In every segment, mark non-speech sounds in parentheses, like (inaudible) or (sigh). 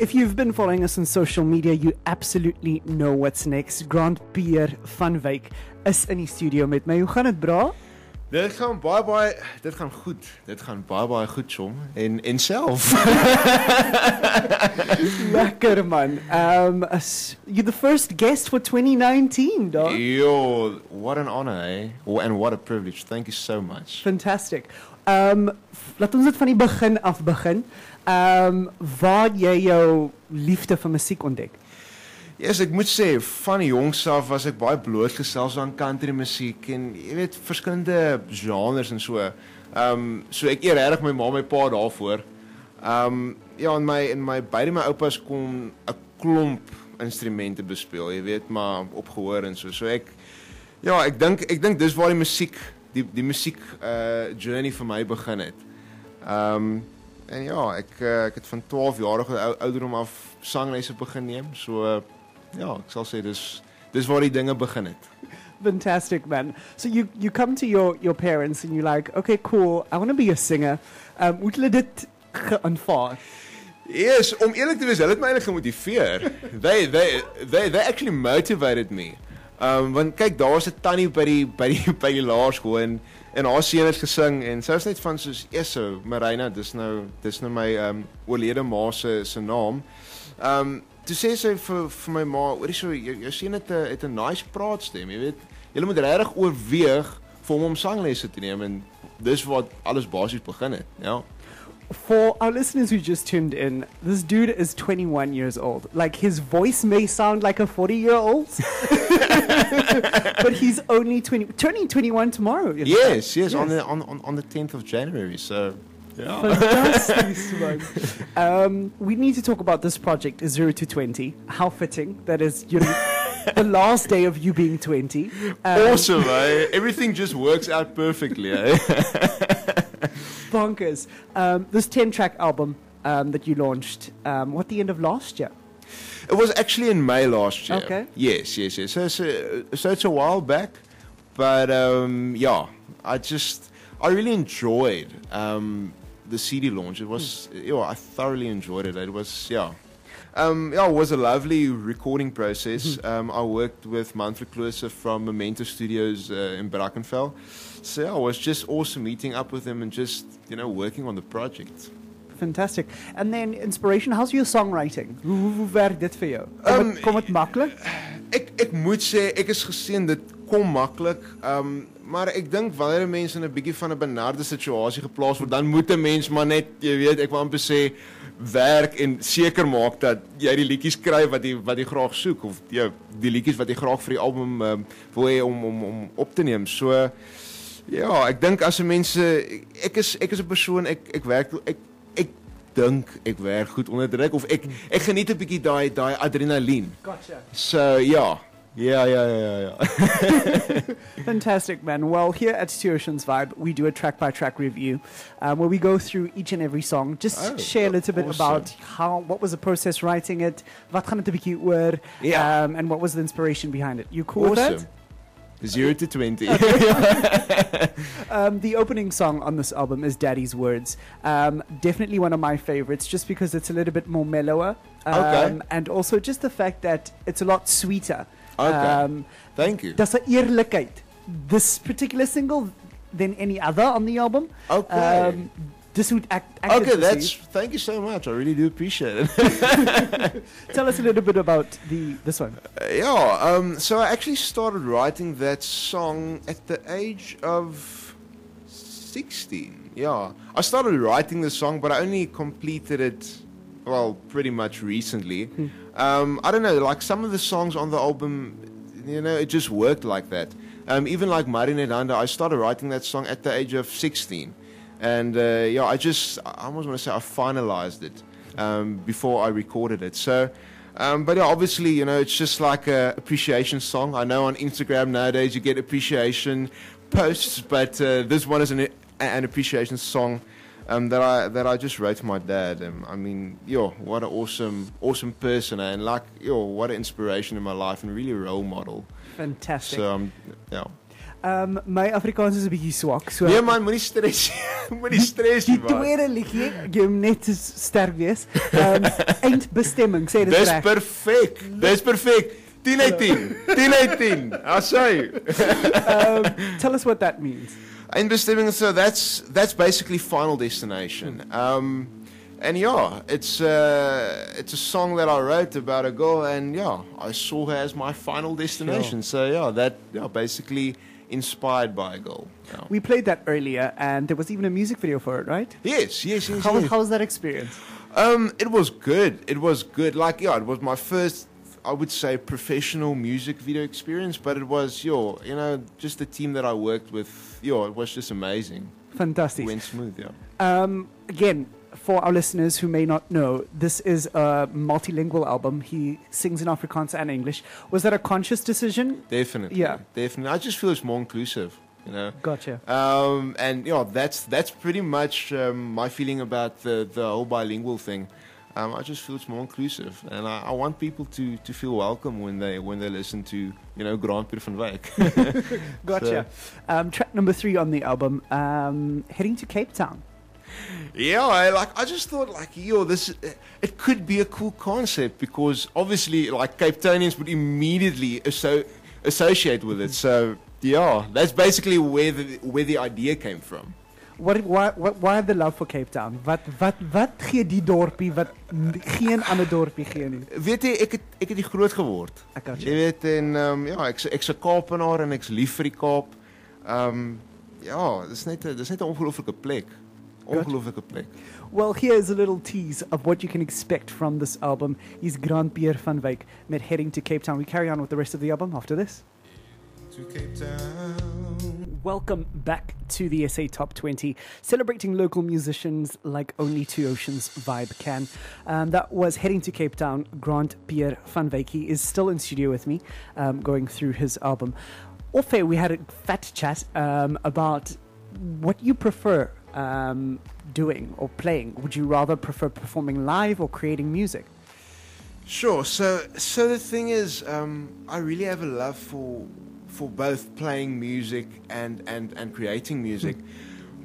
If you've been following us on social media, you absolutely know what's next. Grant Pierre van Wyk is in die studio met my. Hoe gaan dit, bra? Dit gaan baie baie dit gaan goed. Dit gaan baie baie goed som en en self. (laughs) Lekker man. Um you're the first guest for 2019, dog. Yo, what an honor, eh? And what a privilege. Thank you so much. Fantastic. Um laat ons dit van die begin af begin. Um waar jy jou liefde vir musiek ontdek? Ja, yes, ek moet sê van jongs af was ek baie blootgestel aan country musiek en jy weet verskillende genres en so. Ehm um, so ek eer regtig my ma en my pa daarvoor. Ehm um, ja, en my en my beide my oupas kon 'n klomp instrumente bespeel, jy weet, maar op gehoor en so. So ek ja, ek dink ek dink dis waar die musiek die die musiek uh journey vir my begin het. Ehm um, en ja, ek uh, ek het van 12 jarige ouderdom af sanglesse begin neem. So uh, ja, ek sal sê dis dis waar die dinge begin het. Fantastic man. So you you come to your your parents and you're like, okay, cool. I want to be a singer. Um hoe het hulle dit aanvaar? Yes, om eerlik te wees, hulle het my eintlik gemotiveer. they they they they actually motivated me. Um want kyk, daar was 'n tannie by die by die (laughs) by die laerskool en en haar seun het gesing en sy was net van soos Eso, Marina, dis nou dis nou my um oorlede ma se se naam. Um toe sê sy vir vir my ma, hoorie so jy, jy sien dit het 'n nice praatstem, jy weet. Jy moet regtig oorweeg vir hom om sanglesse te neem en dis wat alles basies begin het, ja. For our listeners who just tuned in, this dude is 21 years old. Like his voice may sound like a 40 year old, (laughs) but he's only 20, turning 21 tomorrow. Yes, yes, yes, on the on, on on the 10th of January. So yeah. Fantastic, um, we need to talk about this project, Zero to 20. How fitting that is you know, (laughs) the last day of you being 20. Um, awesome, eh? Everything just works out perfectly, eh? (laughs) Bonkers. Um, this 10 track album um, that you launched, um, what, the end of last year? It was actually in May last year. Okay. Yes, yes, yes. So, so, so it's a while back. But um, yeah, I just, I really enjoyed um, the CD launch. It was, mm. yeah, I thoroughly enjoyed it. It was, yeah. Um, yeah, it was a lovely recording process. Mm-hmm. Um, I worked with Manfred Klose from Memento Studios uh, in Brackenfell. So yeah, it was just awesome meeting up with him and just, you know, working on the project. Fantastic. And then inspiration, how's your songwriting? Hoe, hoe werk dit vir jou? Kom um, kom dit maklik? Ek ek moet sê ek is geseën dit kom maklik. Um maar ek dink wanneer mense in 'n bietjie van 'n benarde situasie geplaas word, dan moet 'n mens maar net, jy weet, ek wil amper sê werk en seker maak dat jy die liedjies kry wat jy wat jy graag soek of jy die liedjies wat jy graag vir die album um, wil hê om om om op te neem. So ja, ek dink as 'n mense ek is ek is 'n persoon ek ek werk ek ek dink ek werk goed onder druk of ek ek geniet 'n bietjie daai daai adrenalien. Gotcha. So ja. Yeah, yeah, yeah, yeah. (laughs) Fantastic, man. Well, here at Two Oceans Vibe, we do a track by track review um, where we go through each and every song. Just oh, share a little bit awesome. about how what was the process writing it, wat gaan dit 'n bietjie oor, yeah. um, and what was the inspiration behind it. You cool awesome. with that? Zero to 20. (laughs) (laughs) um, the opening song on this album is Daddy's Words. Um, definitely one of my favorites just because it's a little bit more mellower. Um, okay. And also just the fact that it's a lot sweeter. Okay. Um, Thank you. Dis 'n eerlikheid. This particular single than any other on the album. Okay. Um, this would act. Okay, that's. Thank you so much. I really do appreciate it. (laughs) Tell us a little bit about the this one. Uh, yeah. Um, so I actually started writing that song at the age of sixteen. Yeah, I started writing the song, but I only completed it well, pretty much recently. Hmm. Um, I don't know, like some of the songs on the album, you know, it just worked like that. Um, even like Marinelanda, I started writing that song at the age of 16. And uh, yeah, I just, I almost want to say I finalized it um, before I recorded it. So, um, but yeah, obviously, you know, it's just like a appreciation song. I know on Instagram nowadays you get appreciation posts, but uh, this one is an, an appreciation song um, that I that I just wrote to my dad. Um, I mean, yo, what an awesome awesome person, eh? and like yo, what an inspiration in my life, and really a role model. Fantastic. So um, yeah. Um my Afrikaans is 'n bietjie swak. So Nee man, moenie stres. (laughs) moenie stres die nie. man. tweede liedjie, jy moet net te sterk wees. Um (laughs) eindbestemming, sê dit Dis reg. perfek. Dis perfek. 10 uit 10. 10 uit 10. Asai. Um tell us what that means. Eindbestemming so that's that's basically final destination. Um and yeah, it's uh it's a song that I wrote about a girl and yeah, I saw her as my final destination. So yeah, that yeah, basically inspired by a girl. Yeah. We played that earlier and there was even a music video for it, right? Yes, yes, yes. How, yes. how was that experience? Um, it was good. It was good. Like, yeah, it was my first, I would say, professional music video experience. But it was, yo, you know, just the team that I worked with. Yo, it was just amazing. Fantastic. went smooth. Yeah. Um, again, for our listeners who may not know, this is a multilingual album. He sings in Afrikaans and English. Was that a conscious decision? Definitely. Yeah. Definitely. I just feel it's more inclusive. You know. Gotcha. Um, and you know, that's that's pretty much um, my feeling about the the whole bilingual thing. Um, I just feel it's more inclusive, and I, I want people to, to feel welcome when they when they listen to you know Grant Pierre van Wyk. (laughs) Gotcha. Um, track number three on the album, um, heading to Cape Town. Yeah, I, like I just thought like yo, this it could be a cool concept because obviously like Cape Townians would immediately asso- associate with it. So yeah, that's basically where the where the idea came from. What, why, why the love for Cape Town? Wat, wat, wat gee die dorpie wat geen ander dorpie gee nie? Weet jy, ek het ek het hier groot geword. Ek. Jy weet en um, ja, ek's ek's 'n Kaapenaar en ek's lief vir die Kaap. Um ja, dis net 'n dis net 'n ongelooflike plek. Ongelooflike plek. Well, here is a little tease of what you can expect from this album. He's Grant Pierre van Wyk met Heading to Cape Town. We carry on with the rest of the album after this. To Cape Town. Welcome back to the SA Top 20, celebrating local musicians like only Two Oceans Vibe can. Um, that was Heading to Cape Town. Grant Pierre van Wyk is still in studio with me, um, going through his album. Off air, we had a fat chat um, about what you prefer um, doing or playing. Would you rather prefer performing live or creating music? Sure. So, so the thing is, um, I really have a love for for both playing music and and and creating music.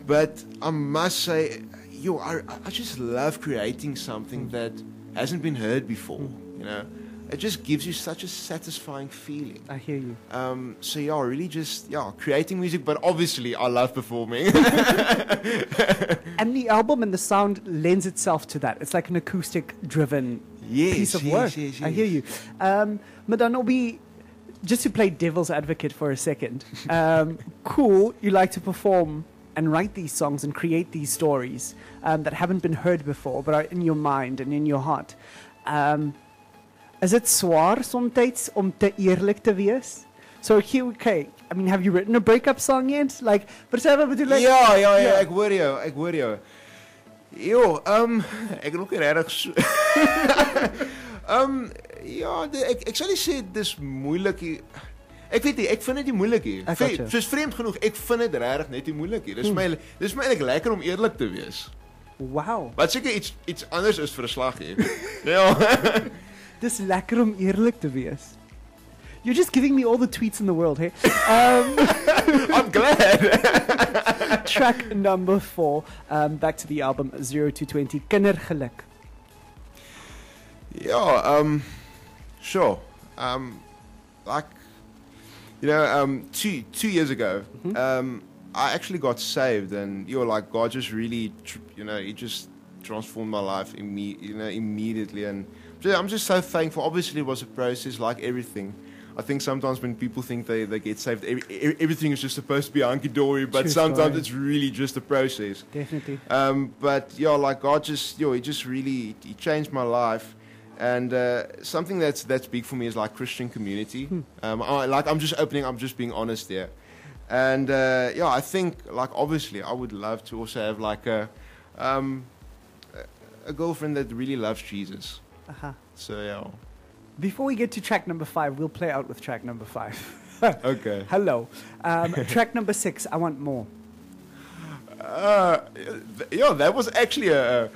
But I must say, yo, I I just love creating something that hasn't been heard before. You know, it just gives you such a satisfying feeling. I hear you. Um, so yeah, really just yeah, creating music. But obviously, I love performing. (laughs) And the album and the sound lends itself to that. It's like an acoustic driven yes, piece of yes, work. yes, I hear you. Um, Madanobi, just to play devil's advocate for a second, um, cool, you like to perform and write these songs and create these stories um, that haven't been heard before but are in your mind and in your heart. Um, is it swaar sometimes om te eerlik te wees? So here, okay, I mean, have you written a breakup song yet? Like, verstaan wat bedoel ek? ja, ja, ja, Ja. ek hoor jou, ek hoor jou. Jo, ehm ek nog regtig (laughs) Ehm ja, de, ek ek sal nie sê dis moeilik nie. Ek weet nie, ek vind dit nie moeilik gotcha. Soos vreemd genoeg, ek vind dit regtig net nie moeilik nie. Dis my dis my eintlik lekker om eerlik te wees. Wow. Wat seker iets iets anders is vir 'n slag hier. (laughs) ja. (laughs) Dis lekker om eerlik te wees. You're just giving me all the tweets in the world, hey? Um, (laughs) I'm glad. track number four, um, back to the album 0 to 20, Kindergeluk. Yeah, um, sure. Um, like, you know, um, two two years ago, um, I actually got saved, and you're like God just really, you know, He just transformed my life, imme- you know, immediately, and I'm just so thankful. Obviously, it was a process, like everything. I think sometimes when people think they, they get saved, every, everything is just supposed to be hunky dory, but True sometimes story. it's really just a process. Definitely. Um, but yeah, like God just, yo, He just really He changed my life, and uh, something that's that's big for me is like Christian community. Um, I, like I'm just opening, I'm just being honest there, and uh, yeah, I think like obviously I would love to also have like a um, a- a girlfriend that really loves Jesus. Uh-huh. So yeah, Before we get to track number five, we'll play out with track number five. (laughs) okay. Hello. Um, (laughs) track number six, I want more. Uh, th- yeah, that was actually a.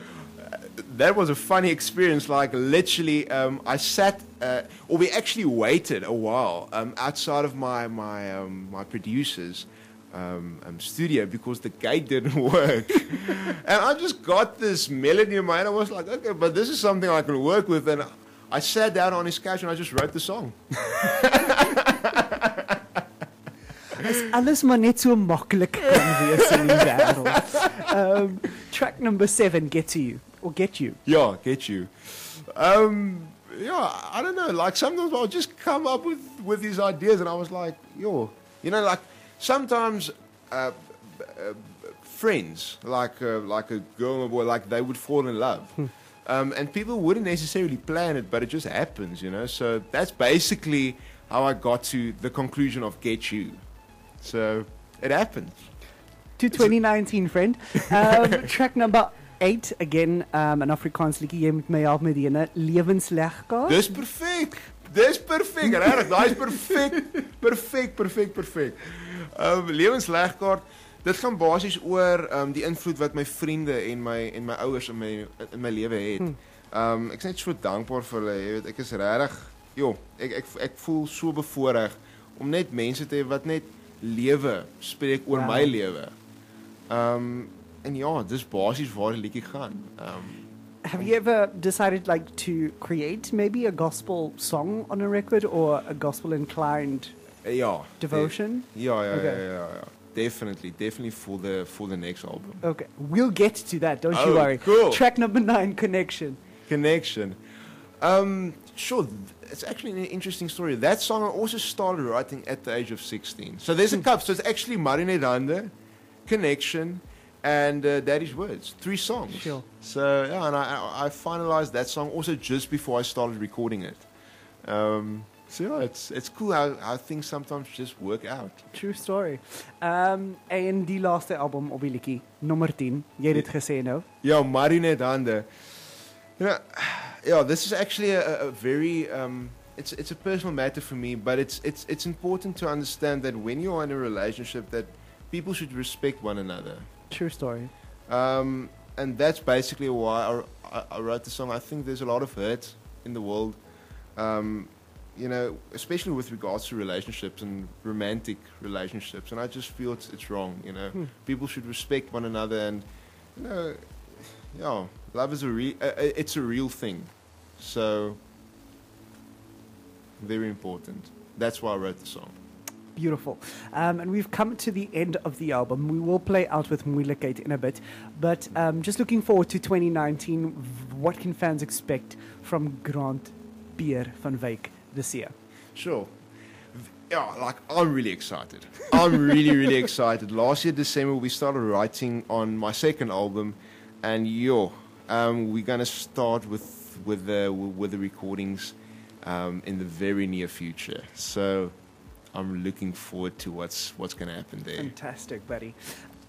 that was a funny experience. Like literally, um, I sat, uh, or we actually waited a while um, outside of my my um, my producers. Um, um, studio because the gate didn't (laughs) work, and I just got this melody in my head. I was like, okay, but this is something I can work with, and I sat down on his couch and I just wrote the song. Is alles maar net so maklik kan wees in die (laughs) wêreld. Um track number 7 get to you or get you. Yeah, get you. Um, yeah, I don't know. Like sometimes I'll just come up with with these ideas, and I was like, yo, you know, like sometimes uh, uh, friends, like uh, like a girl and a boy, like they would fall in love. Um, and people wouldn't necessarily plan it, but it just happens, you know. So that's basically how I got to the conclusion of "Get You." So it happens. To 2019 friend. (laughs) Um track number 8 again um 'n Afrikaans liedjie jy moet my help met die ene lewenslegkaart. Dis perfek. Dis perfek. Regtig, daai is perfek. Perfek, perfek, perfek. Ehm um, lewenslegkaart. Dit gaan basies oor ehm um, die invloed wat my vriende en my en my ouers in my in my lewe het. Hm. Ehm um, ek is net so dankbaar vir hulle. Jy weet, ek is regtig, joh, ek ek ek voel so bevoorreg om net mense te hê wat net lewe spreek oor Ja. my lewe. Ehm um, en ja, dis basies waar die liedjie gaan. Um, Have you ever decided like to create maybe a gospel song on a record or a gospel inclined ja. devotion? Ja, ja, Okay. ja, ja. Definitely, definitely for the for the next album. Okay, we'll get to that. Don't you Oh, worry. cool. Track number nine, connection. Connection. Um, sure. It's actually an interesting story. That song I also started writing at the age of 16. So there's a couple. So it's actually Marine Rande, Connection, and uh, Daddy's Words. Three songs. Sure. So yeah, and I, I finalized that song also just before I started recording it. Um, so yeah, it's it's cool how, how things sometimes just work out. True story. Um, en die laaste album liedjie, nommer 10. Jy het dit gesê nou. Yeah, Marinette Hande. You know, yeah, this is actually a, a very um, it's it's a personal matter for me, but it's it's it's important to understand that when you're in a relationship, that people should respect one another, True story. um, and that's basically why I, I, wrote the song. I think there's a lot of hurt in the world, um, you know, especially with regards to relationships and romantic relationships, and I just feel it's it's wrong. You know, Hmm. people should respect one another and you know yeah love is a real uh, it's a real thing so very important that's why i wrote the song Beautiful. Um, and we've come to the end of the album. We will play out with Moeilikheid in a bit. But um, just looking forward to 2019, what can fans expect from Grant Pierre van Wyk this year? sure yeah like i'm really excited i'm really really (laughs) excited last year december we started writing on my second album and yo um, we're gonna start with with the with the recordings um, in the very near future so i'm looking forward to what's what's gonna happen there Fantastic, buddy.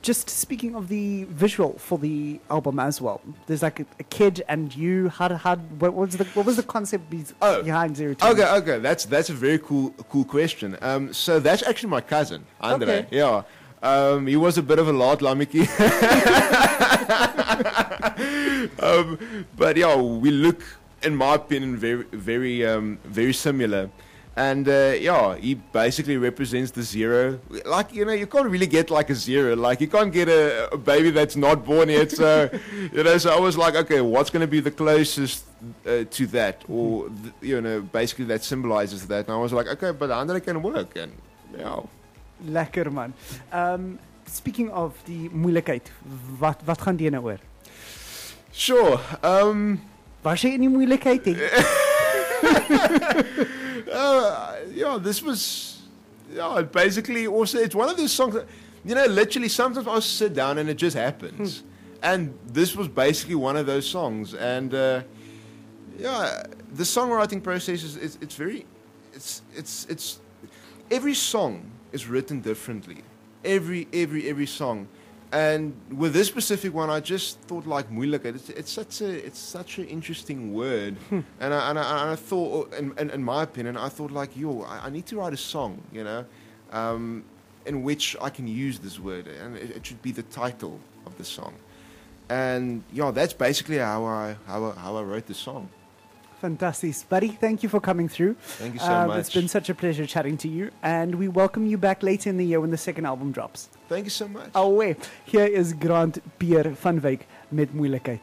Just speaking of the visual for the album as well, there's like a, a kid and you. How how what was the what was the concept be- Oh, behind Zero Two? Okay, okay, that's that's a very cool cool question. Um, so that's actually my cousin, Andre. Okay. Yeah, um, he was a bit of a loud lamiki. (laughs) um, but yeah, we look, in my opinion, very very um, very similar. And uh, yeah, he basically represents the zero. Like you know, you can't really get like a zero. Like you can't get a, a baby that's not born yet. So (laughs) you know, so I was like, okay, what's going to be the closest uh, to that, or th- you know, basically that symbolizes that. And I was like, okay, but Andre can work, and yeah. Lekker man. Um, speaking of die moeilikheid, wat wat gaan die nou oor? Sure. Um, Was jy in die moeilikheid hè? (laughs) uh, yeah, this was, yeah, basically also, it's one of those songs that, you know, literally sometimes I'll sit down and it just happens. And this was basically one of those songs. And, uh, yeah, the songwriting process is, it's, it's very, it's, it's, it's, every song is written differently. Every, every, every song. And with this specific one, I just thought like moeilikheid. It's, it's such a it's such an interesting word, and I and I, and I thought, in, in, in my opinion, I thought like, yo, I, I need to write a song, you know, um, in which I can use this word, and it, it should be the title of the song. and yeah, that's basically how I how I, how I wrote the song. Fantastic. Buddy, thank you for coming through. Thank you so Um, much. It's been such a pleasure chatting to you, and we welcome you back later in the year when the second album drops. Thank you so much. Alweer, hier is Grant Pierre van Wyk met moeilikheid.